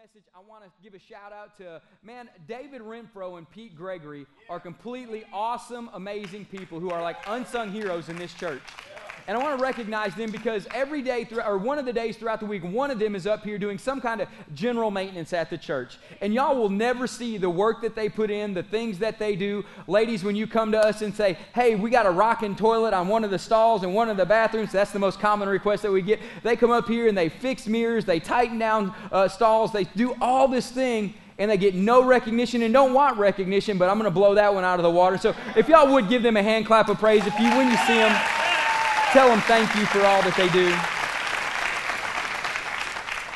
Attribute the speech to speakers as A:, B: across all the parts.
A: message, I want to give a shout out to, man, David Renfro and Pete Gregory are completely awesome, amazing people who are like unsung heroes in this church. And I want to recognize them because every day, through, or one of the days throughout the week, one of them is up here doing some kind of general maintenance at the church. And y'all will never see the work that they put in, the things that they do. Ladies, when you come to us and say, hey, we got a rocking toilet on one of the stalls in one of the bathrooms, that's the most common request that we get. They come up here and they fix mirrors, they tighten down uh, stalls, they do all this thing and they get no recognition and don't want recognition, but I'm going to blow that one out of the water. So if y'all would give them a hand clap of praise if you when you see them. Tell them thank you for all that they do.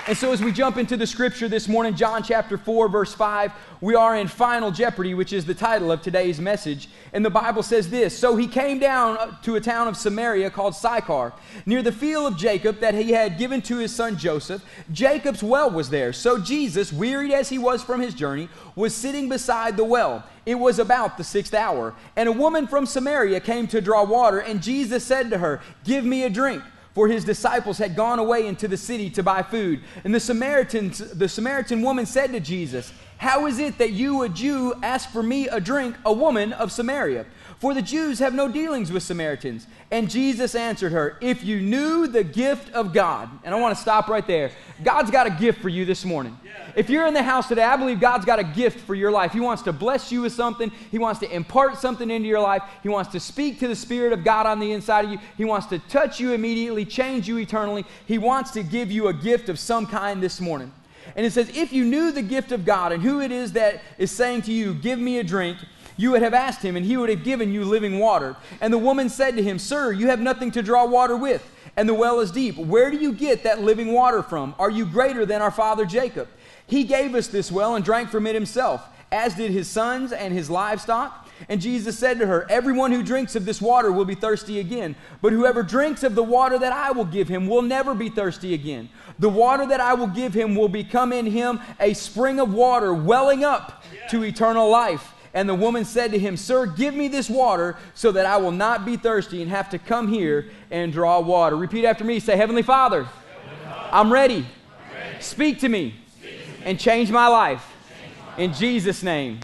A: And so, as we jump into the scripture this morning, John chapter 4, verse 5, we are in Final Jeopardy, which is the title of today's message. And the Bible says this So he came down to a town of Samaria called Sychar, near the field of Jacob that he had given to his son Joseph. Jacob's well was there. So Jesus, wearied as he was from his journey, was sitting beside the well. It was about the sixth hour. And a woman from Samaria came to draw water, and Jesus said to her, Give me a drink. For his disciples had gone away into the city to buy food. And the Samaritans, the Samaritan woman said to Jesus, How is it that you, a Jew, ask for me a drink, a woman of Samaria? For the Jews have no dealings with Samaritans. And Jesus answered her, If you knew the gift of God, and I want to stop right there. God's got a gift for you this morning. If you're in the house today, I believe God's got a gift for your life. He wants to bless you with something, He wants to impart something into your life, He wants to speak to the Spirit of God on the inside of you, He wants to touch you immediately, change you eternally. He wants to give you a gift of some kind this morning. And it says, If you knew the gift of God and who it is that is saying to you, Give me a drink you would have asked him, and he would have given you living water. And the woman said to him, Sir, you have nothing to draw water with, and the well is deep. Where do you get that living water from? Are you greater than our father Jacob? He gave us this well and drank from it himself, as did his sons and his livestock. And Jesus said to her, Everyone who drinks of this water will be thirsty again, but whoever drinks of the water that I will give him will never be thirsty again. The water that I will give him will become in him a spring of water welling up to eternal life. And the woman said to him, Sir, give me this water so that I will not be thirsty and have to come here and draw water. Repeat after me. Say, Heavenly Father, I'm, ready. Speak to me, and change my life. In. Jesus' name.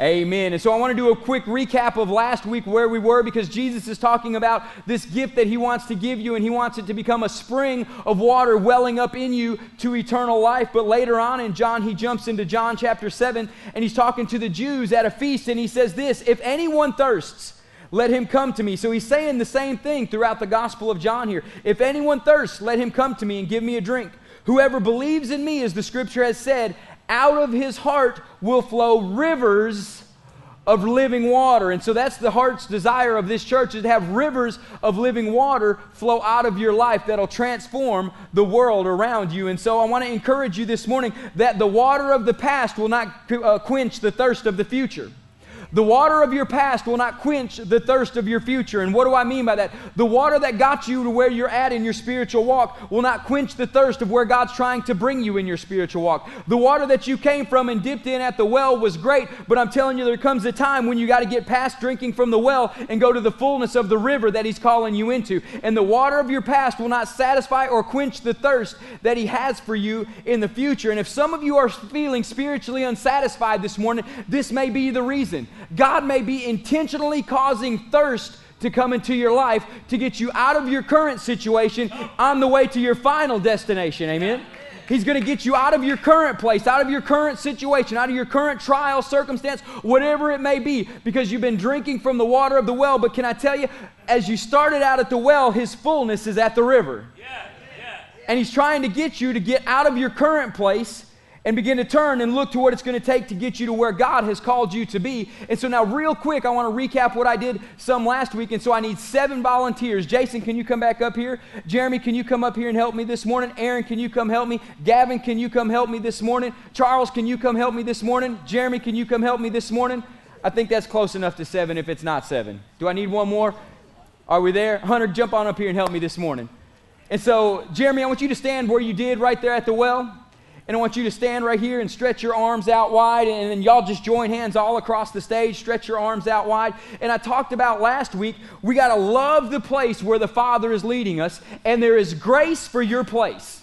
A: Amen. And so I want to do a quick recap of last week where we were because Jesus is talking about this gift that he wants to give you and he wants it to become a spring of water welling up in you to eternal life. But later on in John, he jumps into John chapter 7 and he's talking to the Jews at a feast and he says this If anyone thirsts, let him come to me. So he's saying the same thing throughout the Gospel of John here. If anyone thirsts, let him come to me and give me a drink. Whoever believes in me, as the scripture has said, out of his heart will flow rivers of living water. And so that's the heart's desire of this church is to have rivers of living water flow out of your life that'll transform the world around you. And so I want to encourage you this morning that the water of the past will not uh, quench the thirst of the future. The water of your past will not quench the thirst of your future. And what do I mean by that? The water that got you to where you're at in your spiritual walk will not quench the thirst of where God's trying to bring you in your spiritual walk. The water that you came from and dipped in at the well was great, but I'm telling you, there comes a time when you got to get past drinking from the well and go to the fullness of the river that He's calling you into. And the water of your past will not satisfy or quench the thirst that He has for you in the future. And if some of you are feeling spiritually unsatisfied this morning, this may be the reason. God may be intentionally causing thirst to come into your life to get you out of your current situation on the way to your final destination. Amen. He's going to get you out of your current place, out of your current situation, out of your current trial, circumstance, whatever it may be, because you've been drinking from the water of the well. But can I tell you, as you started out at the well, His fullness is at the river. Yeah, yeah. And He's trying to get you to get out of your current place and begin to turn and look to what it's going to take to get you to where God has called you to be. And so, now, real quick, I want to recap what I did some last week. And so, I need seven volunteers. Jason, can you come back up here? Jeremy, can you come up here and help me this morning? Aaron, can you come help me? Gavin, can you come help me this morning? Charles, can you come help me this morning? Jeremy, can you come help me this morning? I think that's close enough to seven if it's not seven. Do I need one more? Are we there? Hunter, jump on up here and help me this morning. And so, Jeremy, I want you to stand where you did right there at the well. And I want you to stand right here and stretch your arms out wide. And then y'all just join hands all across the stage, stretch your arms out wide. And I talked about last week, we got to love the place where the Father is leading us, and there is grace for your place.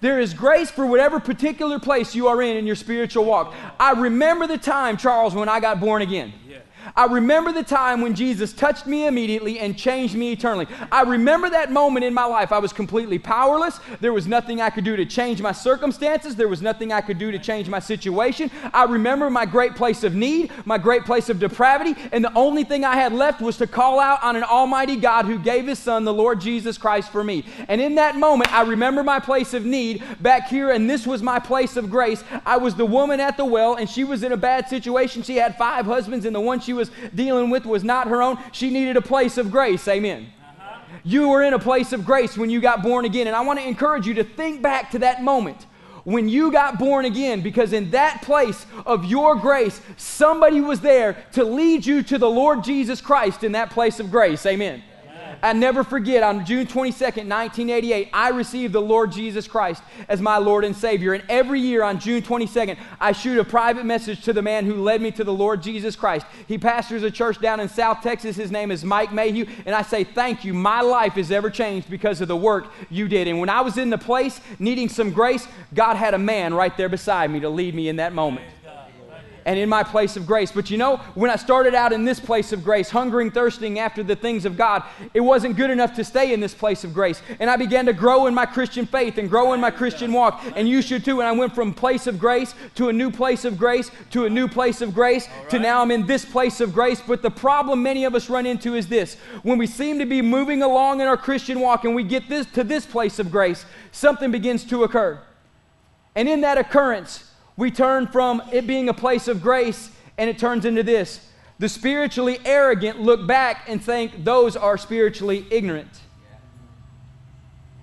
A: There is grace for whatever particular place you are in in your spiritual walk. I remember the time, Charles, when I got born again. I remember the time when Jesus touched me immediately and changed me eternally. I remember that moment in my life. I was completely powerless. There was nothing I could do to change my circumstances, there was nothing I could do to change my situation. I remember my great place of need, my great place of depravity, and the only thing I had left was to call out on an almighty God who gave his son, the Lord Jesus Christ, for me. And in that moment, I remember my place of need back here, and this was my place of grace. I was the woman at the well, and she was in a bad situation. She had five husbands, and the one she was dealing with was not her own. She needed a place of grace. Amen. You were in a place of grace when you got born again. And I want to encourage you to think back to that moment when you got born again, because in that place of your grace, somebody was there to lead you to the Lord Jesus Christ in that place of grace. Amen. I never forget on June 22nd, 1988, I received the Lord Jesus Christ as my Lord and Savior. And every year on June 22nd, I shoot a private message to the man who led me to the Lord Jesus Christ. He pastors a church down in South Texas. His name is Mike Mayhew. And I say, Thank you. My life has ever changed because of the work you did. And when I was in the place needing some grace, God had a man right there beside me to lead me in that moment and in my place of grace. But you know, when I started out in this place of grace, hungering, thirsting after the things of God, it wasn't good enough to stay in this place of grace. And I began to grow in my Christian faith and grow in my Christian walk. And you should too. And I went from place of grace to a new place of grace to a new place of grace right. to now I'm in this place of grace. But the problem many of us run into is this when we seem to be moving along in our Christian walk and we get this to this place of grace, something begins to occur. And in that occurrence, we turn from it being a place of grace and it turns into this. The spiritually arrogant look back and think those are spiritually ignorant.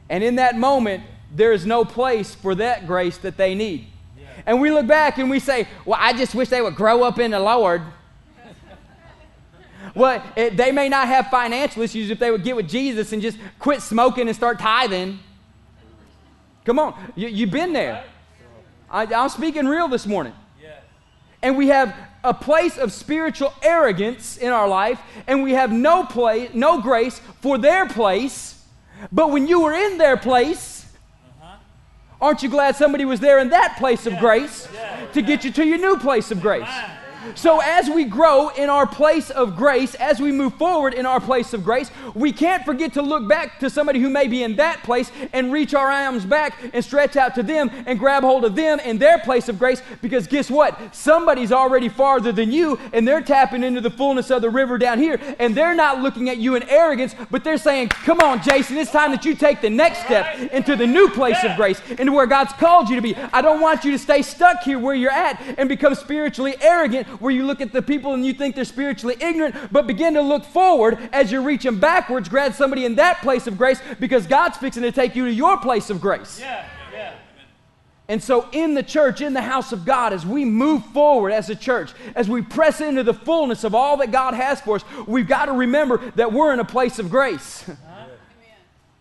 A: And in that moment, there is no place for that grace that they need. And we look back and we say, Well, I just wish they would grow up in the Lord. well, it, they may not have financial issues if they would get with Jesus and just quit smoking and start tithing. Come on, you, you've been there. I, am speaking real this morning. Yes. And we have a place of spiritual arrogance in our life, and we have no place, no grace for their place. But when you were in their place, uh-huh. aren't you glad somebody was there in that place of grace to get you to your new place of grace? So, as we grow in our place of grace, as we move forward in our place of grace, we can't forget to look back to somebody who may be in that place and reach our arms back and stretch out to them and grab hold of them in their place of grace. Because guess what? Somebody's already farther than you, and they're tapping into the fullness of the river down here, and they're not looking at you in arrogance, but they're saying, Come on, Jason, it's time that you take the next step into the new place of grace, into where God's called you to be. I don't want you to stay stuck here where you're at and become spiritually arrogant where you look at the people and you think they're spiritually ignorant, but begin to look forward as you're reaching backwards. Grab somebody in that place of grace because God's fixing to take you to your place of grace. Yeah, yeah. And so, in the church, in the house of God, as we move forward as a church, as we press into the fullness of all that God has for us, we've got to remember that we're in a place of grace.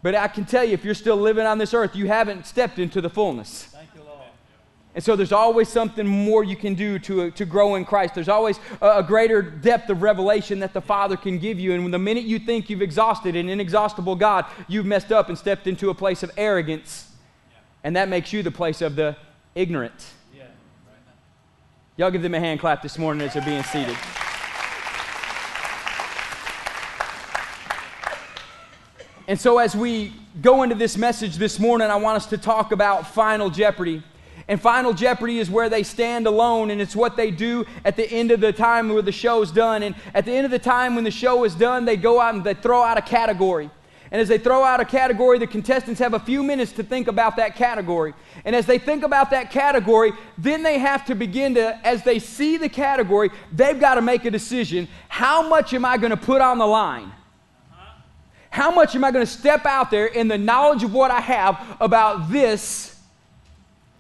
A: But I can tell you, if you're still living on this earth, you haven't stepped into the fullness. And so there's always something more you can do to, to grow in Christ. There's always a, a, greater depth of revelation that the Father can give you. And the minute you think you've exhausted an inexhaustible God, you've messed up and stepped into a place of arrogance. And that makes you the place of the ignorant. Y'all give them a hand clap this morning as they're being seated. And so, as we go into this message this morning, I want us to talk about final jeopardy. And Final Jeopardy is where they stand alone, and it's what they do at the end of the time where the show is done. And at the end of the time when the show is done, they go out and they throw out a category. And as they throw out a category, the contestants have a few minutes to think about that category. And as they think about that category, then they have to begin to, as they see the category, they've got to make a decision. How much am I going to put on the line? How much am I going to step out there in the knowledge of what I have about this?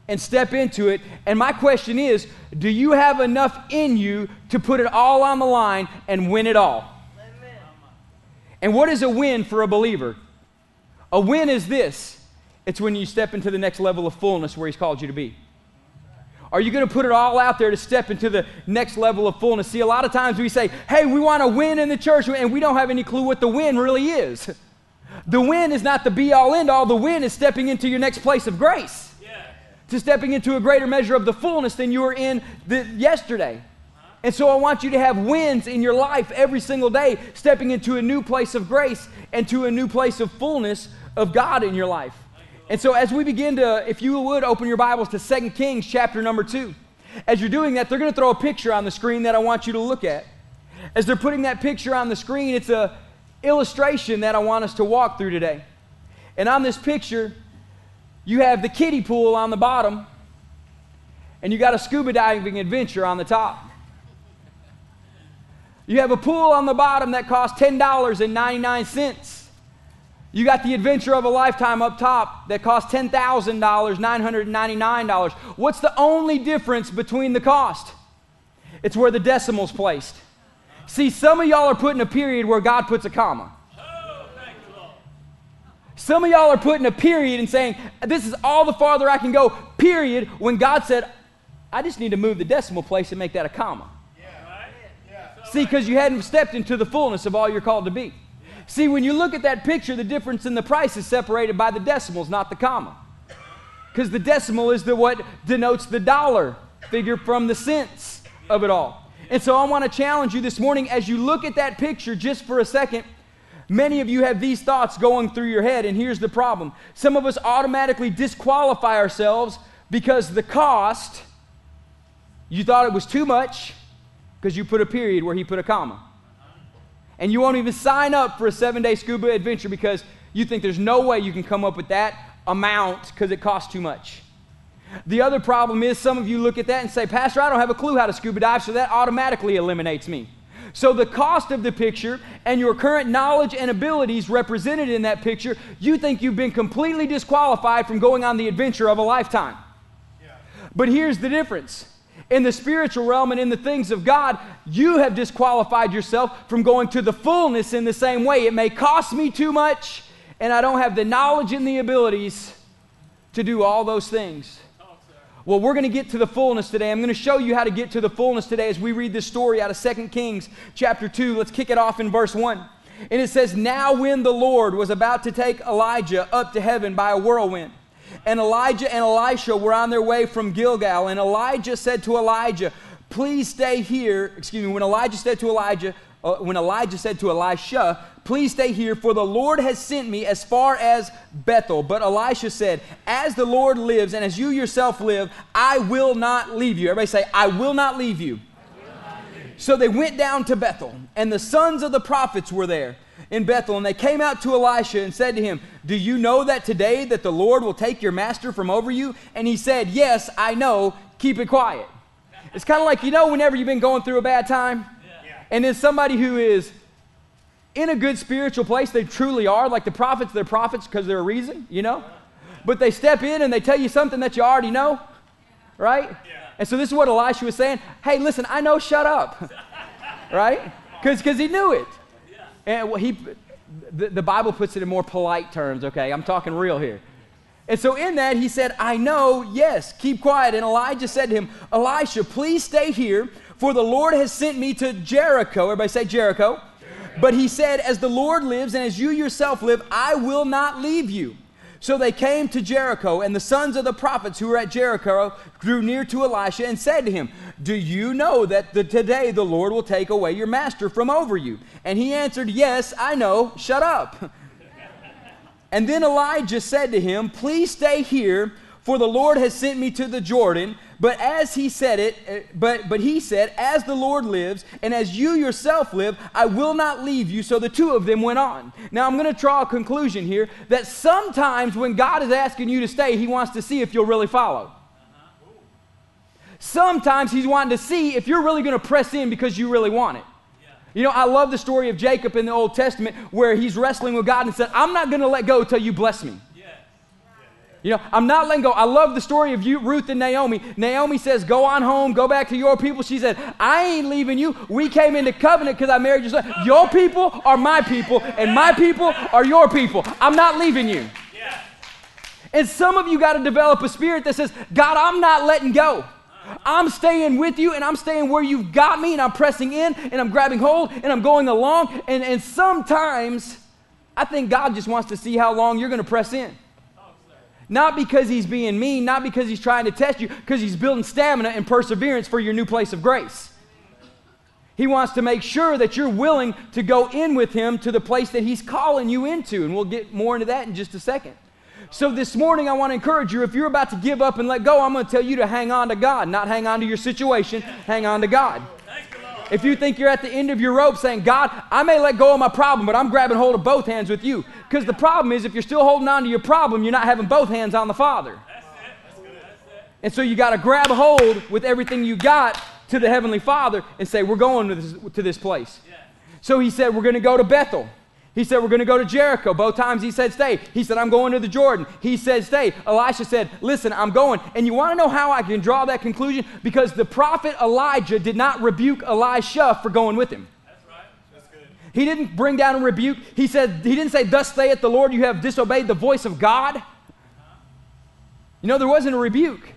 A: And step into it. And my question is do you have enough in you to put it all on the line and win it all? Amen. And what is a win for a believer? A win is this it's when you step into the next level of fullness where He's called you to be. Are you going to put it all out there to step into the next level of fullness? See, a lot of times we say, hey, we want to win in the church, and we don't have any clue what the win really is. The win is not the be all end all, the win is stepping into your next place of grace. To stepping into a greater measure of the fullness than you were in the, yesterday. And so I want you to have wins in your life every single day, stepping into a new place of grace and to a new place of fullness of God in your life. And so as we begin to, if you would, open your Bibles to 2 Kings chapter number 2. As you're doing that, they're going to throw a picture on the screen that I want you to look at. As they're putting that picture on the screen, it's a illustration that I want us to walk through today. And on this picture, you have the kiddie pool on the bottom, and you got a scuba diving adventure on the top. You have a pool on the bottom that costs $10.99. You got the adventure of a lifetime up top that costs $10,000, $999. What's the only difference between the cost? It's where the decimal's placed. See, some of y'all are putting a period where God puts a comma. Some of y'all are putting a period and saying, This is all the farther I can go, period, when God said, I just need to move the decimal place and make that a comma. See, because you hadn't stepped into the fullness of all you're called to be. See, when you look at that picture, the difference in the price is separated by the decimals, not the comma. Because the decimal is the what denotes the dollar figure from the cents of it all. And so I want to challenge you this morning as you look at that picture just for a second. Many of you have these thoughts going through your head, and here's the problem. Some of us automatically disqualify ourselves because the cost, you thought it was too much, because you put a period where he put a comma. And you won't even sign up for a seven day scuba adventure because you think there's no way you can come up with that amount because it costs too much. The other problem is some of you look at that and say, Pastor, I don't have a clue how to scuba dive, so that automatically eliminates me. So, the cost of the picture and your current knowledge and abilities represented in that picture, you think you've been completely disqualified from going on the adventure of a lifetime. Yeah. But here's the difference in the spiritual realm and in the things of God, you have disqualified yourself from going to the fullness in the same way. It may cost me too much, and I don't have the knowledge and the abilities to do all those things. Well, we're going to get to the fullness today. I'm going to show you how to get to the fullness today as we read this story out of 2 Kings chapter 2. Let's kick it off in verse 1. And it says, Now when the Lord was about to take Elijah up to heaven by a whirlwind, and Elijah and Elisha were on their way from Gilgal. And Elijah said to Elijah, Please stay here. Excuse me, when Elijah said to Elijah, uh, when Elijah said to Elisha, Please stay here, for the Lord has sent me as far as Bethel. But Elisha said, As the Lord lives and as you yourself live, I will not leave you. Everybody say, I will not leave you. So they went down to Bethel, and the sons of the prophets were there in Bethel, and they came out to Elisha and said to him, Do you know that today that the Lord will take your master from over you? And he said, Yes, I know. Keep it quiet. It's kind of like, you know, whenever you've been going through a bad time, and then somebody who is in a good spiritual place, they truly are, like the prophets, they're prophets because they're a reason, you know? But they step in and they tell you something that you already know, right? And so this is what Elisha was saying. Hey, listen, I know, shut up. right? Because he knew it. And he, the, the Bible puts it in more polite terms, okay? I'm talking real here. And so in that, he said, I know, yes, keep quiet. And Elijah said to him, Elisha, please stay here, for the Lord has sent me to Jericho. Everybody say Jericho. Jericho. But he said, As the Lord lives and as you yourself live, I will not leave you. So they came to Jericho, and the sons of the prophets who were at Jericho drew near to Elisha and said to him, Do you know that the, today the Lord will take away your master from over you? And he answered, Yes, I know. Shut up. and then Elijah said to him, Please stay here, for the Lord has sent me to the Jordan. But as he said it, eh, but, but he said, As the Lord lives, and as you yourself live, I will not leave you. So the two of them went on. Now I'm going to draw a conclusion here that sometimes when God is asking you to stay, he wants to see if you'll really follow. Sometimes he's wanting to see if you're really going to press in because you really want it. You know, I love the story of Jacob in the Old Testament where he's wrestling with God and said, I'm not going to let go till you bless me. You know, I'm not letting go. I love the story of you, Ruth and Naomi. Naomi says, Go on home, go back to your people. She said, I ain't leaving you. We came into covenant because I married your son. Your people are my people, and my people are your people. I'm not leaving you. And some of you got to develop a spirit that says, God, I'm not letting go. I'm staying with you and I'm staying where you've got me and I'm pressing in and I'm grabbing hold and I'm going along. And, and sometimes I think God just wants to see how long you're going to press in. Not because he's being mean, not because he's trying to test you, because he's building stamina and perseverance for your new place of grace. He wants to make sure that you're willing to go in with him to the place that he's calling you into. And we'll get more into that in just a second. So, this morning, I want to encourage you if you're about to give up and let go, I'm going to tell you to hang on to God, not hang on to your situation, hang on to God. If you think you're at the end of your rope saying, God, I may let go of my problem, but I'm grabbing hold of both hands with you. Because the problem is, if you're still holding on to your problem, you're not having both hands on the Father. And so you got to grab hold with everything you got to the Heavenly Father and say, We're going to this, to this place. So he said, We're going to go to Bethel. He said, We're going to go to Jericho. Both times he said, Stay. He said, I'm going to the Jordan. He said, Stay. Elisha said, Listen, I'm going. And you want to know how I can draw that conclusion? Because the prophet Elijah did not rebuke Elisha for going with him. That's right. That's good. He didn't bring down a rebuke. He said, He didn't say, Thus saith the Lord, you have disobeyed the voice of God. You know, there wasn't a rebuke.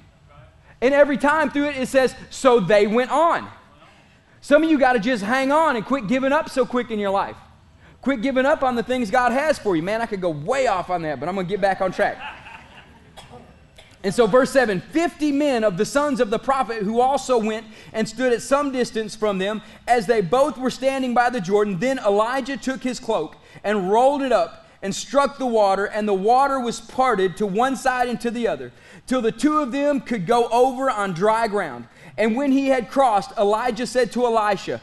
A: And every time through it, it says, So they went on. Some of you got to just hang on and quit giving up so quick in your life. Quit giving up on the things God has for you. Man, I could go way off on that, but I'm going to get back on track. And so, verse 7 50 men of the sons of the prophet who also went and stood at some distance from them as they both were standing by the Jordan. Then Elijah took his cloak and rolled it up and struck the water, and the water was parted to one side and to the other, till the two of them could go over on dry ground. And when he had crossed, Elijah said to Elisha,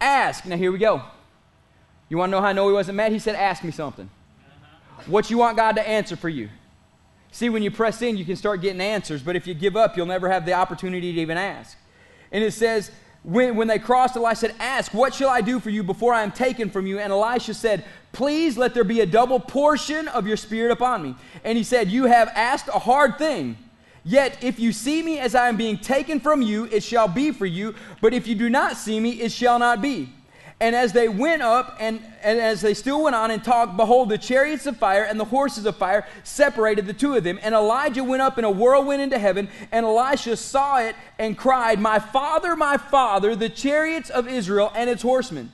A: Ask. Now, here we go. You want to know how I know he wasn't mad? He said, Ask me something. Uh-huh. What you want God to answer for you. See, when you press in, you can start getting answers, but if you give up, you'll never have the opportunity to even ask. And it says, when, when they crossed, Elisha said, Ask, what shall I do for you before I am taken from you? And Elisha said, Please let there be a double portion of your spirit upon me. And he said, You have asked a hard thing. Yet if you see me as I am being taken from you, it shall be for you. But if you do not see me, it shall not be. And as they went up, and, and as they still went on and talked, behold, the chariots of fire and the horses of fire separated the two of them. And Elijah went up in a whirlwind into heaven, and Elisha saw it and cried, My father, my father, the chariots of Israel and its horsemen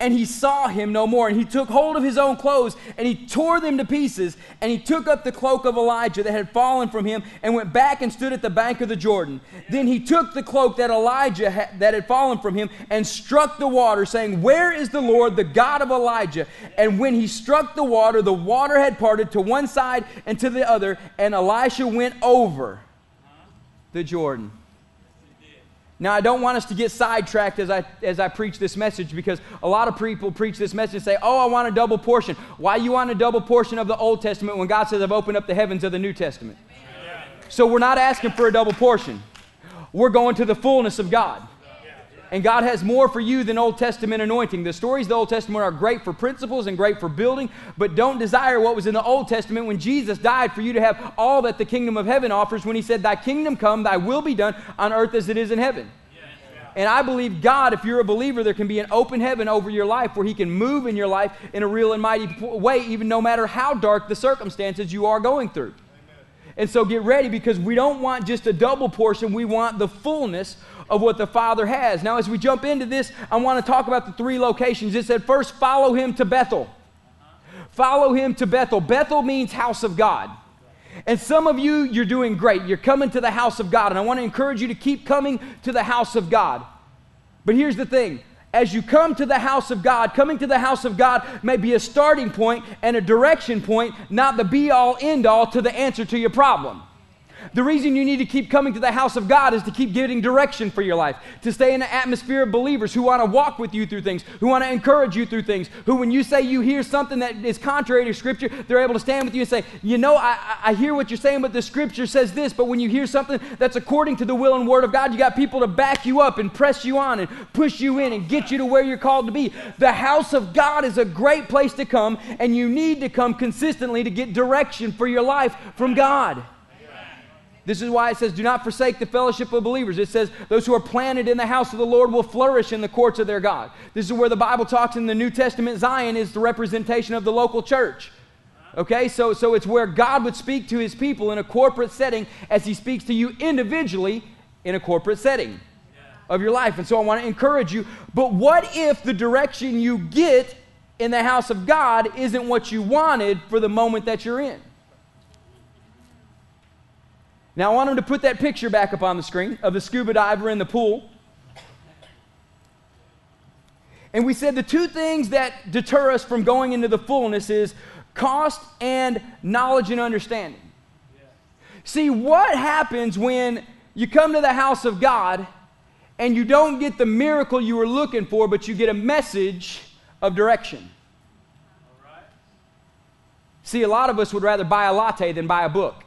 A: and he saw him no more. And he took hold of his own clothes and he tore them to pieces. And he took up the cloak of Elijah that had fallen from him and went back and stood at the bank of the Jordan. Then he took the cloak that Elijah ha- that had fallen from him and struck the water, saying, Where is the Lord, the God of Elijah? And when he struck the water, the water had parted to one side and to the other, and Elisha went over the Jordan. Now, I don't want us to get sidetracked as I, as I preach this message because a lot of people preach this message and say, Oh, I want a double portion. Why you want a double portion of the Old Testament when God says, I've opened up the heavens of the New Testament? Amen. So we're not asking for a double portion. We're going to the fullness of God. And God has more for you than Old Testament anointing. The stories of the Old Testament are great for principles and great for building, but don't desire what was in the Old Testament when Jesus died for you to have all that the kingdom of heaven offers when he said, Thy kingdom come, thy will be done on earth as it is in heaven. And I believe God, if you're a believer, there can be an open heaven over your life where He can move in your life in a real and mighty way, even no matter how dark the circumstances you are going through. And so get ready because we don't want just a double portion, we want the fullness of what the Father has. Now, as we jump into this, I want to talk about the three locations. It said, first, follow him to Bethel. Follow him to Bethel. Bethel means house of God. And some of you, you're doing great. You're coming to the house of God. And I want to encourage you to keep coming to the house of God. But here's the thing as you come to the house of God, coming to the house of God may be a starting point and a direction point, not the be all end all to the answer to your problem. The reason you need to keep coming to the house of God is to keep getting direction for your life, to stay in the atmosphere of believers who want to walk with you through things, who want to encourage you through things, who, when you say you hear something that is contrary to Scripture, they're able to stand with you and say, You know, I, I hear what you're saying, but the Scripture says this. But when you hear something that's according to the will and word of God, you got people to back you up and press you on and push you in and get you to where you're called to be. The house of God is a great place to come, and you need to come consistently to get direction for your life from God. This is why it says, Do not forsake the fellowship of believers. It says, Those who are planted in the house of the Lord will flourish in the courts of their God. This is where the Bible talks in the New Testament. Zion is the representation of the local church. Okay, so, so it's where God would speak to his people in a corporate setting as he speaks to you individually in a corporate setting of your life. And so I want to encourage you. But what if the direction you get in the house of God isn't what you wanted for the moment that you're in? Now, I want him to put that picture back up on the screen of the scuba diver in the pool. And we said the two things that deter us from going into the fullness is cost and knowledge and understanding. See, what happens when you come to the house of God and you don't get the miracle you were looking for, but you get a message of direction? See, a lot of us would rather buy a latte than buy a book.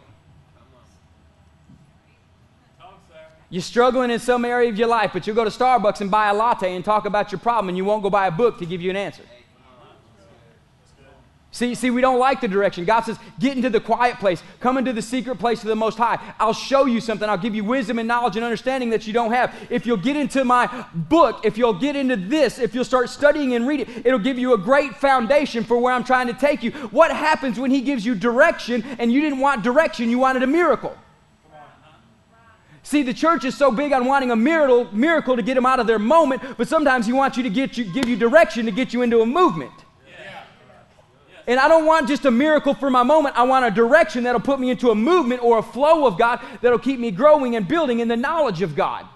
A: You're struggling in some area of your life, but you'll go to Starbucks and buy a latte and talk about your problem, and you won't go buy a book to give you an answer. See, see, we don't like the direction. God says, get into the quiet place. Come into the secret place of the Most High. I'll show you something. I'll give you wisdom and knowledge and understanding that you don't have. If you'll get into my book, if you'll get into this, if you'll start studying and reading, it'll give you a great foundation for where I'm trying to take you. What happens when He gives you direction and you didn't want direction, you wanted a miracle? See, the church is so big on wanting a miracle, miracle to get them out of their moment, but sometimes he wants you to get you, give you direction to get you into a movement. And I don't want just a miracle for my moment. I want a direction that'll put me into a movement or a flow of God that'll keep me growing and building in the knowledge of God.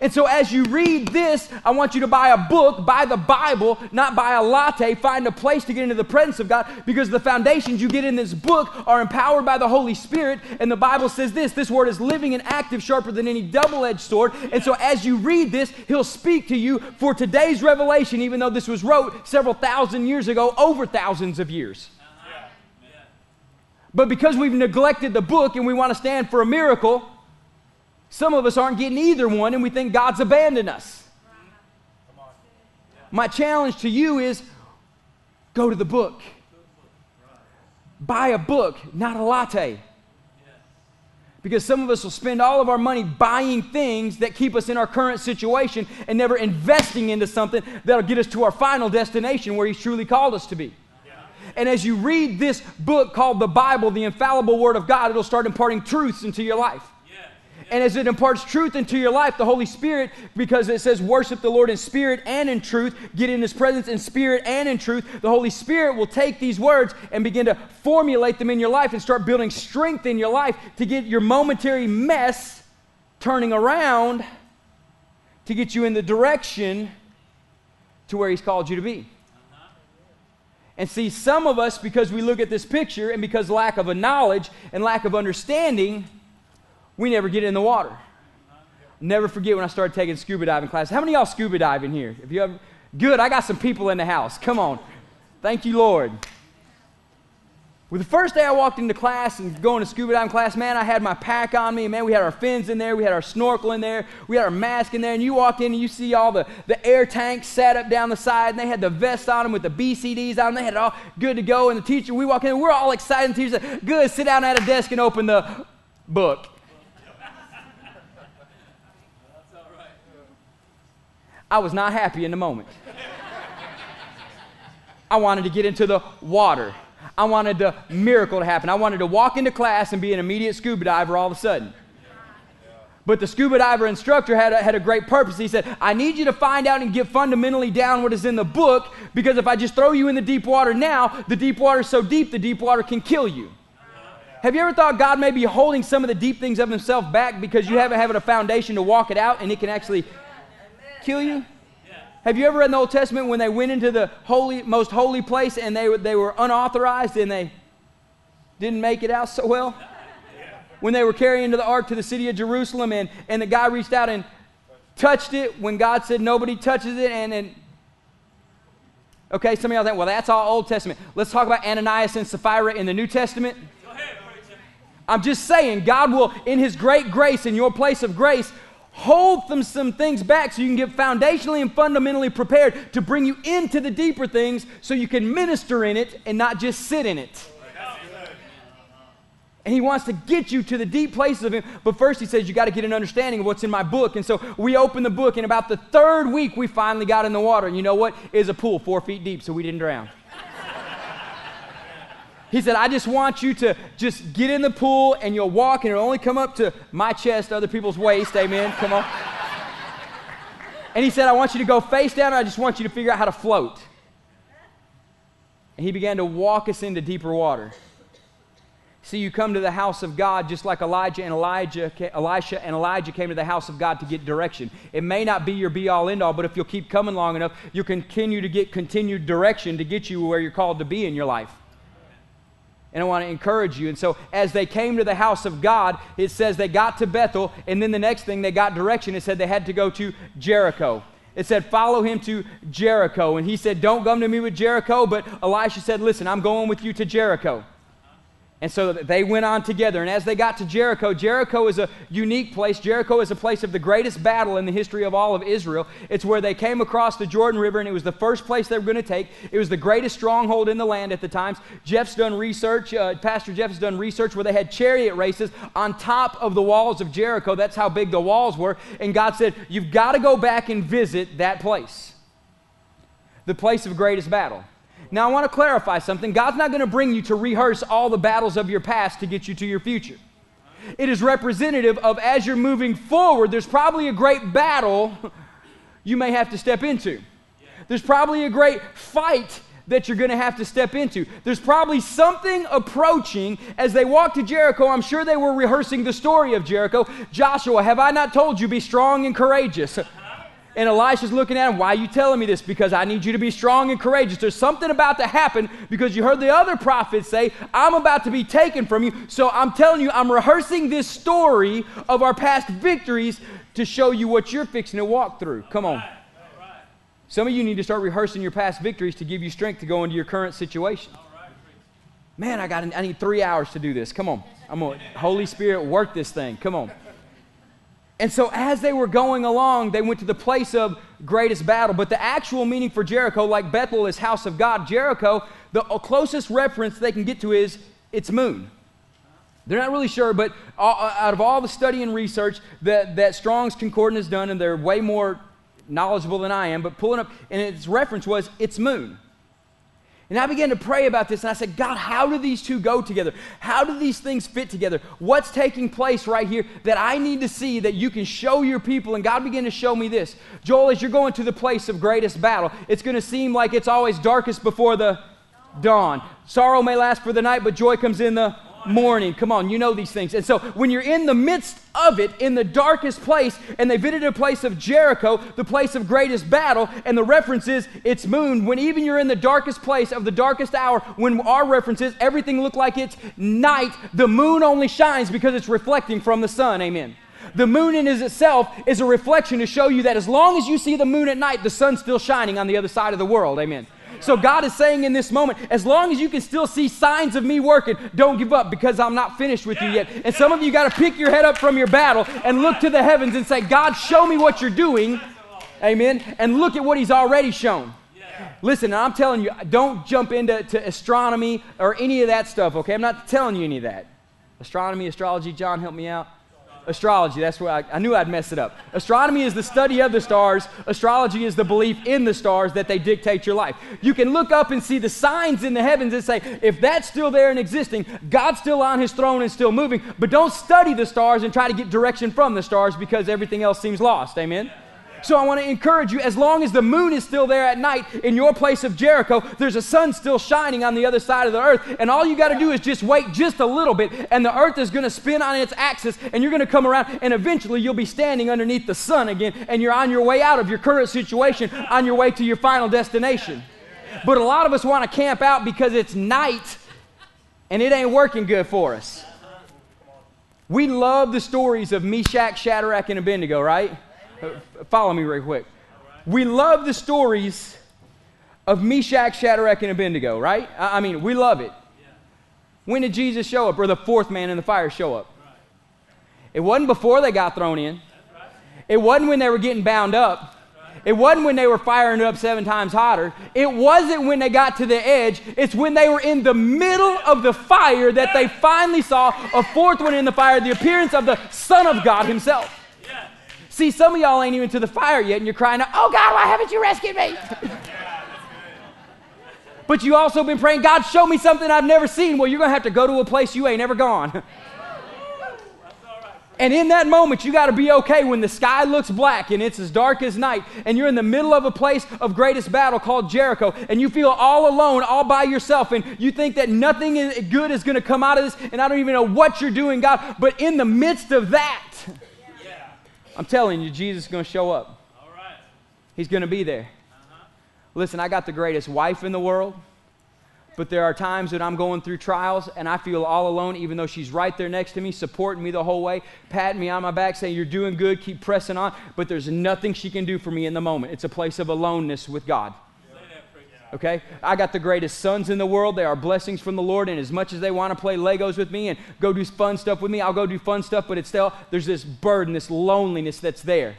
A: And so, as you read this, I want you to buy a book, buy the Bible, not buy a latte. Find a place to get into the presence of God because the foundations you get in this book are empowered by the Holy Spirit. And the Bible says this this word is living and active, sharper than any double edged sword. And so, as you read this, He'll speak to you for today's revelation, even though this was wrote several thousand years ago, over thousands of years. But because we've neglected the book and we want to stand for a miracle, some of us aren't getting either one and we think God's abandoned us. My challenge to you is go to the book. Buy a book, not a latte. Because some of us will spend all of our money buying things that keep us in our current situation and never investing into something that'll get us to our final destination where He's truly called us to be. And as you read this book called the Bible, the infallible Word of God, it'll start imparting truths into your life. And as it imparts truth into your life, the Holy Spirit, because it says worship the Lord in spirit and in truth, get in His presence in spirit and in truth, the Holy Spirit will take these words and begin to formulate them in your life and start building strength in your life to get your momentary mess turning around to get you in the direction to where He's called you to be. And see, some of us, because we look at this picture and because lack of a knowledge and lack of understanding, we never get in the water. Never forget when I started taking scuba diving classes. How many y'all scuba diving here? If you ever, good, I got some people in the house. Come on. Thank you, Lord. Well, the first day I walked into class and going to scuba diving class, man, I had my pack on me. Man, we had our fins in there, we had our snorkel in there, we had our mask in there. And you walk in and you see all the, the air tanks set up down the side, and they had the vests on them with the BCDs on them. They had it all good to go. And the teacher, we walk in, we're all excited. The teacher said, Good, sit down at a desk and open the book. I was not happy in the moment. I wanted to get into the water. I wanted the miracle to happen. I wanted to walk into class and be an immediate scuba diver all of a sudden. But the scuba diver instructor had a, had a great purpose. He said, I need you to find out and get fundamentally down what is in the book because if I just throw you in the deep water now, the deep water is so deep, the deep water can kill you. Have you ever thought God may be holding some of the deep things of Himself back because you haven't had a foundation to walk it out and it can actually kill you? Have you ever read in the Old Testament when they went into the holy, most holy place and they, they were unauthorized and they didn't make it out so well? When they were carrying the ark to the city of Jerusalem and, and the guy reached out and touched it when God said nobody touches it and, and okay, some of y'all think, well, that's all Old Testament. Let's talk about Ananias and Sapphira in the New Testament. I'm just saying, God will, in His great grace, in your place of grace, hold them some things back so you can get foundationally and fundamentally prepared to bring you into the deeper things so you can minister in it and not just sit in it. And he wants to get you to the deep places of him. But first, he says, You got to get an understanding of what's in my book. And so we opened the book, and about the third week, we finally got in the water. And you know what? A pool four feet deep, so we didn't drown. He said, I just want you to just get in the pool and you'll walk and it'll only come up to my chest, other people's waist. Amen. Come on. And he said, I want you to go face down I just want you to figure out how to float. And he began to walk us into deeper water. See, you come to the house of God just like Elijah and Elijah, Elisha and Elijah came to the house of God to get direction. It may not be your be all end all, but if you'll keep coming long enough, you'll continue to get continued direction to get you where you're called to be in your life. And I want to encourage you. And so, as they came to the house of God, it says they got to Bethel, and then the next thing they got direction. It said they had to go to Jericho. It said, Follow him to Jericho. And he said, Don't come to me with Jericho. But Elisha said, Listen, I'm going with you to Jericho. And so they went on together. And as they got to Jericho, Jericho is a unique place. Jericho is a place of the greatest battle in the history of all of Israel. It's where they came across the Jordan River, and it was the first place they were going to take. It was the greatest stronghold in the land at the times. Jeff's done research, uh, Pastor has done research where they had chariot races on top of the walls of Jericho. That's how big the walls were. And God said, You've got to go back and visit that place, the place of greatest battle. Now, I want to clarify something. God's not going to bring you to rehearse all the battles of your past to get you to your future. It is representative of as you're moving forward, there's probably a great battle you may have to step into. There's probably a great fight that you're going to have to step into. There's probably something approaching as they walk to Jericho. I'm sure they were rehearsing the story of Jericho. Joshua, have I not told you, be strong and courageous? And Elisha's looking at him, Why are you telling me this? Because I need you to be strong and courageous. There's something about to happen because you heard the other prophets say, I'm about to be taken from you. So I'm telling you, I'm rehearsing this story of our past victories to show you what you're fixing to walk through. Come on. Some of you need to start rehearsing your past victories to give you strength to go into your current situation. Man, I got I need three hours to do this. Come on. I'm going Holy Spirit, work this thing. Come on. And so, as they were going along, they went to the place of greatest battle. But the actual meaning for Jericho, like Bethel is house of God, Jericho, the closest reference they can get to is its moon. They're not really sure, but out of all the study and research that, that Strong's Concordance has done, and they're way more knowledgeable than I am, but pulling up, and its reference was its moon. And I began to pray about this and I said, God, how do these two go together? How do these things fit together? What's taking place right here that I need to see that you can show your people? And God began to show me this. Joel, as you're going to the place of greatest battle, it's going to seem like it's always darkest before the dawn. Sorrow may last for the night, but joy comes in the morning. Come on, you know these things. And so when you're in the midst of it, in the darkest place, and they visited a place of Jericho, the place of greatest battle, and the reference is it's moon. When even you're in the darkest place of the darkest hour, when our reference is everything look like it's night, the moon only shines because it's reflecting from the sun. Amen. The moon in itself is a reflection to show you that as long as you see the moon at night, the sun's still shining on the other side of the world. Amen. So God is saying in this moment, as long as you can still see signs of me working, don't give up because I'm not finished with you yet. And some of you got to pick your head up from your battle and look to the heavens and say, God, show me what you're doing. Amen. And look at what he's already shown. Listen, I'm telling you, don't jump into astronomy or any of that stuff, okay? I'm not telling you any of that. Astronomy, astrology, John, help me out astrology. That's where I, I, knew I'd mess it up. Astronomy is the study of the stars. Astrology is the belief in the stars that they dictate your life. You can look up and see the signs in the heavens and say, if that's still there and existing, God's still on his throne and still moving. But don't study the stars and try to get direction from the stars because everything else seems lost. Amen? So I want to encourage you as long as the moon is still there at night in your place of Jericho, there's a sun still shining on the other side of the earth. And all you got to do is just wait just a little bit, and the earth is going to spin on its axis, and you're going to come around, and eventually you'll be standing underneath the sun again, and you're on your way out of your current situation, on your way to your final destination. But a lot of us want to camp out because it's night and it ain't working good for us. We love the stories of Meshach, Shadrach, and Abednego, right? Uh, follow me real quick. We love the stories of Meshach, Shadrach, and Abednego, right? I mean, we love it. When did Jesus show up, or the fourth man in the fire show up? It wasn't before they got thrown in. It wasn't when they were getting bound up. It wasn't when they were firing it up seven times hotter. It wasn't when they got to the edge. It's when they were in the middle of the fire that they finally saw a fourth one in the fire, the appearance of the Son of God Himself. See, some of y'all ain't even to the fire yet, and you're crying out, Oh God, why haven't you rescued me? but you also been praying, God, show me something I've never seen. Well, you're going to have to go to a place you ain't ever gone. And in that moment, you got to be okay when the sky looks black and it's as dark as night, and you're in the middle of a place of greatest battle called Jericho, and you feel all alone, all by yourself, and you think that nothing good is going to come out of this, and I don't even know what you're doing, God. But in the midst of that. I'm telling you, Jesus is going to show up. All right. He's going to be there. Uh-huh. Listen, I got the greatest wife in the world. But there are times that I'm going through trials and I feel all alone, even though she's right there next to me, supporting me the whole way, patting me on my back, saying, You're doing good, keep pressing on. But there's nothing she can do for me in the moment. It's a place of aloneness with God. Okay? I got the greatest sons in the world. They are blessings from the Lord. And as much as they want to play Legos with me and go do fun stuff with me, I'll go do fun stuff. But it's still, there's this burden, this loneliness that's there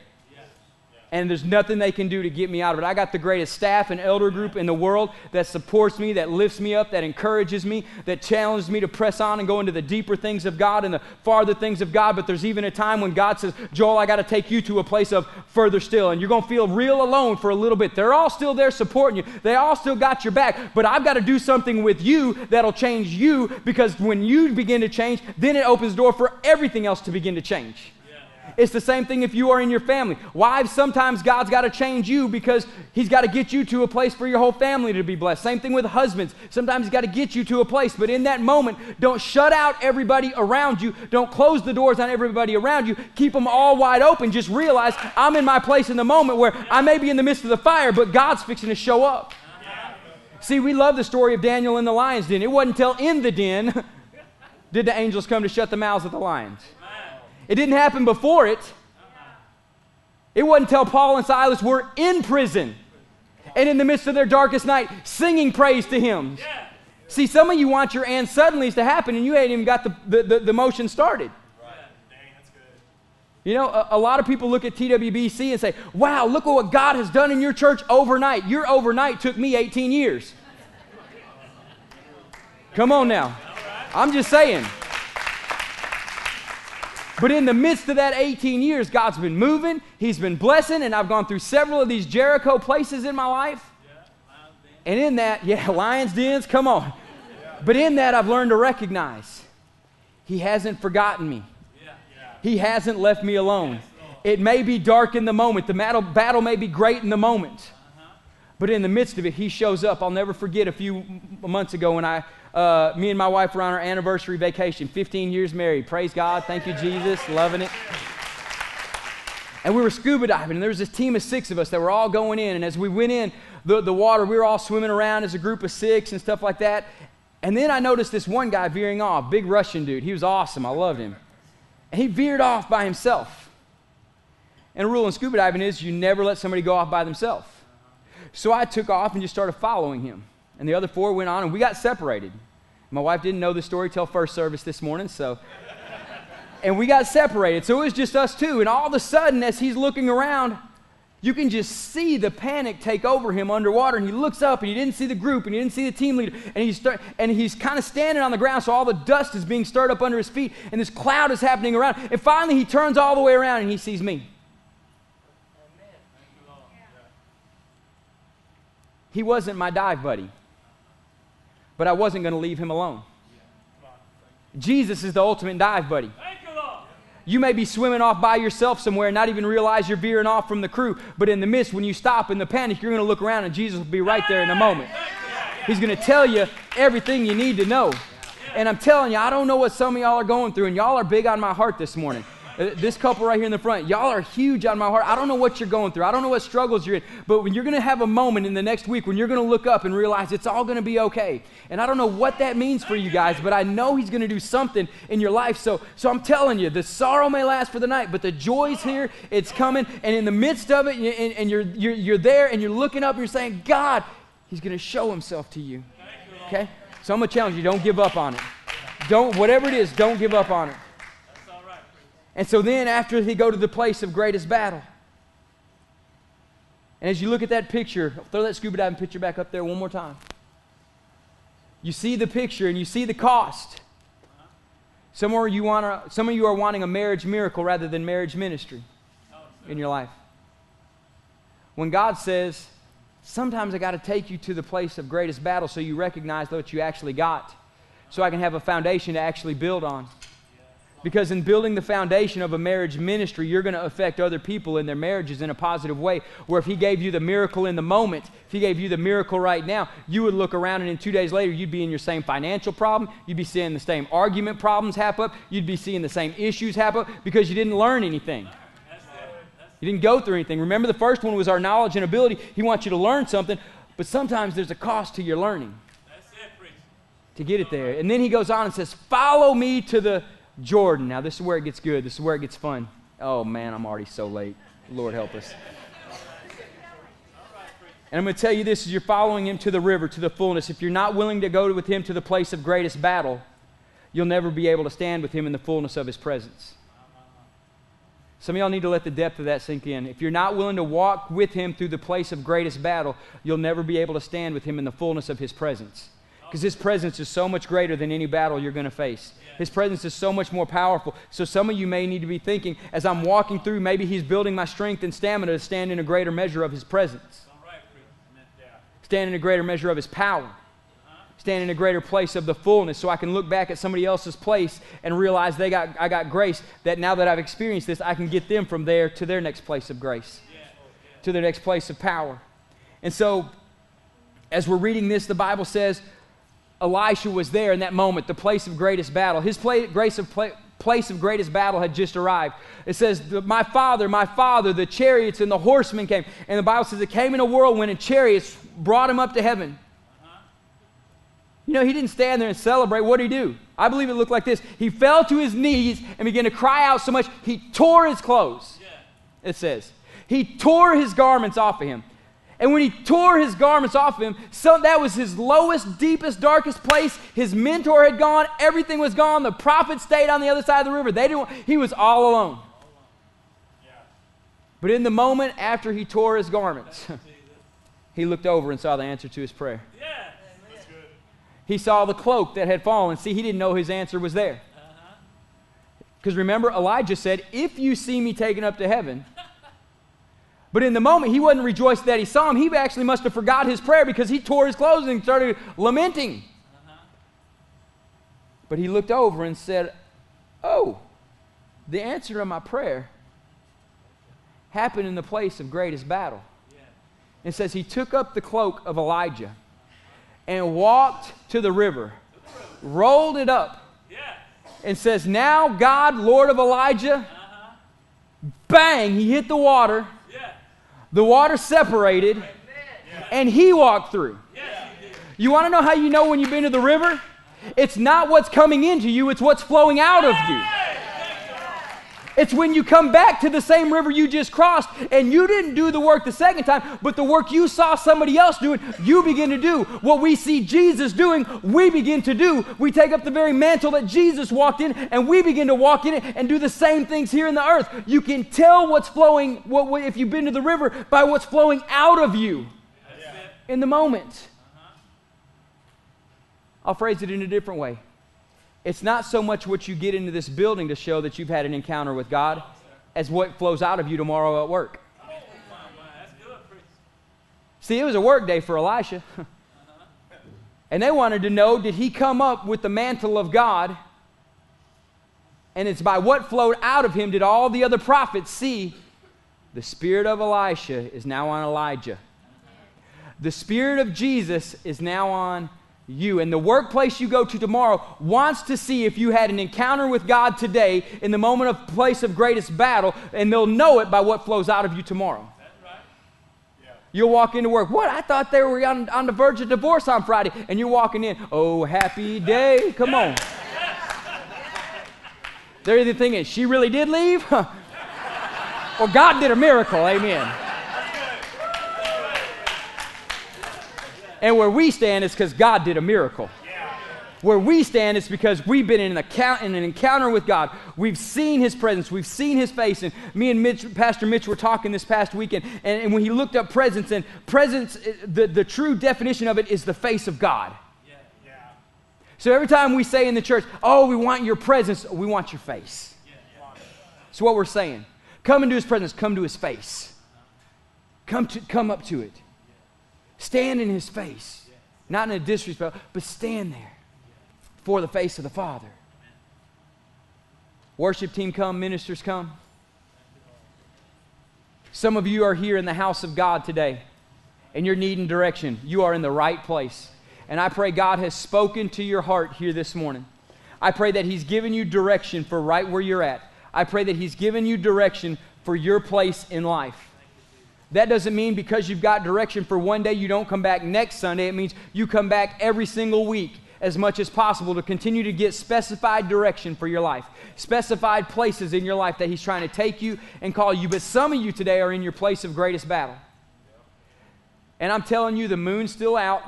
A: and there's nothing they can do to get me out of it. I got the greatest staff and elder group in the world that supports me, that lifts me up, that encourages me, that challenges me to press on and go into the deeper things of God and the farther things of God. But there's even a time when God says, Joel, I got to take you to a place of further still. And you're going to feel real alone for a little bit. They're all still there supporting you, they all still got your back. But I've got to do something with you that'll change you because when you begin to change, then it opens door for everything else to begin to change. It's the same thing if you are in your family. Wives, sometimes God's got to change you because He's got to get you to a place for your whole family to be blessed. Same thing with husbands. Sometimes He's got to get you to a place, but in that moment, don't shut out everybody around you. Don't close the doors on everybody around you. Keep them all wide open. Just realize I'm in my place in the moment where I may be in the midst of the fire, but God's fixing to show up. See, we love the story of Daniel in the lion's den. It wasn't until in the den did the angels come to shut the mouths of the lions. It didn't happen before it. It wasn't until Paul and Silas were in prison and in the midst of their darkest night singing praise to him. See, some of you want your and suddenlies to happen and you ain't even got the, the, the, the motion started. You know, a, a, lot of people look at TWBC and say, wow, look at what God has done in your church overnight. Your overnight took me 18 years. Come on now. I'm just saying. But in the midst of that 18 years, God's been moving, He's been blessing, and I've gone through several of these Jericho places in my life. And in that, yeah, lions' dens, come on. But in that, I've learned to recognize He hasn't forgotten me, He hasn't left me alone. It may be dark in the moment, the battle, may be great in the moment. But in the midst of it, he shows up. I'll never forget a few months ago when I uh, me and my wife were on our anniversary vacation, 15 years married. Praise God. Thank you, Jesus. Loving it. And we were scuba diving, and there was this team of six of us that were all going in. And as we went in the, the water, we were all swimming around as a group of six and stuff like that. And then I noticed this one guy veering off, big Russian dude. He was awesome. I loved him. And he veered off by himself. And a rule in scuba diving is you never let somebody go off by themselves. So I took off and just started following him. And the other four went on, and we got separated. My wife didn't know the story till first service this morning, so. and we got separated. So it was just us two. And all of a sudden, as he's looking around, you can just see the panic take over him underwater. And he looks up and he didn't see the group and he didn't see the team leader. And he's, start, and he's kind of standing on the ground, so all the dust is being stirred up under his feet. And this cloud is happening around. And finally, he turns all the way around and he sees me. He wasn't my dive buddy but I wasn't going to leave him alone. Jesus is the ultimate dive buddy. You may be swimming off by yourself somewhere and not even realize you're veering off from the crew, but in the midst, when you stop in the panic, you're going to look around and Jesus will be right there in a moment. He's going to tell you everything you need to know. And I'm telling you, I don't know what some of y'all are going through, and y'all are big on my heart this morning. Uh, this couple right here in the front, y'all are huge on my heart. I don't know what you're going through. I don't know what struggles you're in. But when you're going to have a moment in the next week when you're going to look up and realize it's all going to be okay. And I don't know what that means for you guys, but I know He's going to do something in your life. So, so I'm telling you, the sorrow may last for the night, but the joy's here. It's coming. And in the midst of it, and, and you're, you're, you're there and you're looking up and you're saying, God, He's going to show Himself to you. Okay? So I'm going to challenge you don't give up on it. Don't, whatever it is, don't give up on it. And so then, after he go to the place of greatest battle, and as you look at that picture, throw that scuba diving picture back up there one more time. You see the picture and you see the cost. Some of you, want a, some of you are wanting a marriage miracle rather than marriage ministry in your life. When God says, sometimes I got to take you to the place of greatest battle so you recognize what you actually got, so I can have a foundation to actually build on. Because in building the foundation of a marriage ministry, you're going to affect other people in their marriages in a positive way. Where if He gave you the miracle in the moment, if He gave you the miracle right now, you would look around and in two days later, you'd be in your same financial problem. You'd be seeing the same argument problems happen up. You'd be seeing the same issues happen up because you didn't learn anything. You didn't go through anything. Remember, the first one was our knowledge and ability. He wants you to learn something, but sometimes there's a cost to your learning to get it there. And then he goes on and says, Follow me to the Jordan. Now, this is where it gets good. This is where it gets fun. Oh, man, I'm already so late. Lord help us. And I'm going to tell you this as you're following him to the river, to the fullness. If you're not willing to go with him to the place of greatest battle, you'll never be able to stand with him in the fullness of his presence. Some of y'all need to let the depth of that sink in. If you're not willing to walk with him through the place of greatest battle, you'll never be able to stand with him in the fullness of his presence. Because his presence is so much greater than any battle you're going to face. His presence is so much more powerful. So some of you may need to be thinking, as I'm walking through, maybe he's building my strength and stamina to stand in a greater measure of his presence. Stand in a greater measure of his power stand in a greater place of the fullness so I can look back at somebody else's place and realize they got, I got grace that now that I've experienced this, I can get them from there to their next place of grace, to their next place of power. And so, as we're reading this, the Bible says Elisha was there in that moment, the place of greatest battle. His play, grace of play, place of greatest battle had just arrived. It says, My father, my father, the chariots and the horsemen came. And the Bible says it came in a whirlwind, and chariots brought him up to heaven. You know, he didn't stand there and celebrate. What did he do? I believe it looked like this. He fell to his knees and began to cry out so much, he tore his clothes. Yeah. It says. He tore his garments off of him. And when he tore his garments off of him, so that was his lowest, deepest, darkest place. His mentor had gone, everything was gone. The prophet stayed on the other side of the river. They didn't, he was all alone. But in the moment after he tore his garments, he looked over and saw the answer to his prayer. Yeah he saw the cloak that had fallen. See, he didn't know his answer was there. Because remember, Elijah said, If you see me taken up to heaven. But in the moment, he wasn't rejoiced that he saw him. He actually must have forgot his prayer because he tore his clothes and started lamenting. Uh-huh. But he looked over and said, Oh, the answer to my prayer happened in the place of greatest battle. Yeah. It says he took up the cloak of Elijah and walked to the river, rolled it up, and says, Now, God, Lord of Elijah, bang, he hit the water. The water separated, and he walked through. You want to know how you know when you've been to the river? It's not what's coming into you, it's what's flowing out of you. It's when you come back to the same river you just crossed and you didn't do the work the second time, but the work you saw somebody else doing, you begin to do. What we see Jesus doing, we begin to do. We take up the very mantle that Jesus walked in and we begin to walk in it and do the same things here in the earth. You can tell what's flowing, what, if you've been to the river, by what's flowing out of you in the moment. I'll phrase it in a different way. It's not so much what you get into this building to show that you've had an encounter with God as what flows out of you tomorrow at work. See, it was a work day for Elisha. and they wanted to know did he come up with the mantle of God? And it's by what flowed out of him did all the other prophets see the spirit of Elisha is now on Elijah. The spirit of Jesus is now on you. And the workplace you go to tomorrow wants to see if you had an encounter with God today in the moment of place of greatest battle, and they'll know it by what flows out of you tomorrow. You'll walk into work. What? I thought they were on, on the verge of divorce on Friday. And you're walking in. Oh, happy day. Come on. They're either thinking, she really did leave? or God did a miracle. Amen. And where we stand is because God did a miracle. Where we stand is because we've been in an, account, in an encounter with God. We've seen His presence. We've seen His face. And me and Mitch, Pastor Mitch were talking this past weekend. And, and when he looked up presence, and presence, eh, the, the true definition of it is the face of God. Yeah. So every time we say in the church, oh, we want your presence, we want your face. So what we're saying, come into his presence, come to his face. Come, to, come up to it. Stand in his face. Not in a disrespect, but stand there for the face of the Father. Worship team come, ministers come. Some of you are here in the house of God today and you're needing direction. You are in the right place. And I pray God has spoken to your heart here this morning. I pray that He's given you direction for right where you're at. I pray that He's given you direction for your place in life. That doesn't mean because you've got direction for one day, you don't come back next Sunday. It means you come back every single week as much as possible to continue to get specified direction for your life, specified places in your life that He's trying to take you and call you. But some of you today are in your place of greatest battle. And I'm telling you, the moon's still out,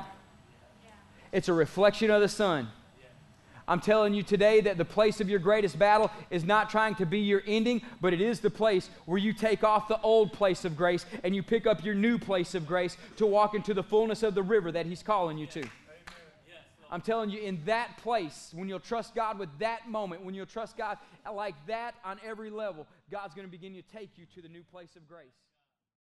A: it's a reflection of the sun. I'm telling you today that the place of your greatest battle is not trying to be your ending, but it is the place where you take off the old place of grace and you pick up your new place of grace to walk into the fullness of the river that He's calling you to. I'm telling you, in that place, when you'll trust God with that moment, when you'll trust God like that on every level, God's going to begin to take you to the new place of grace.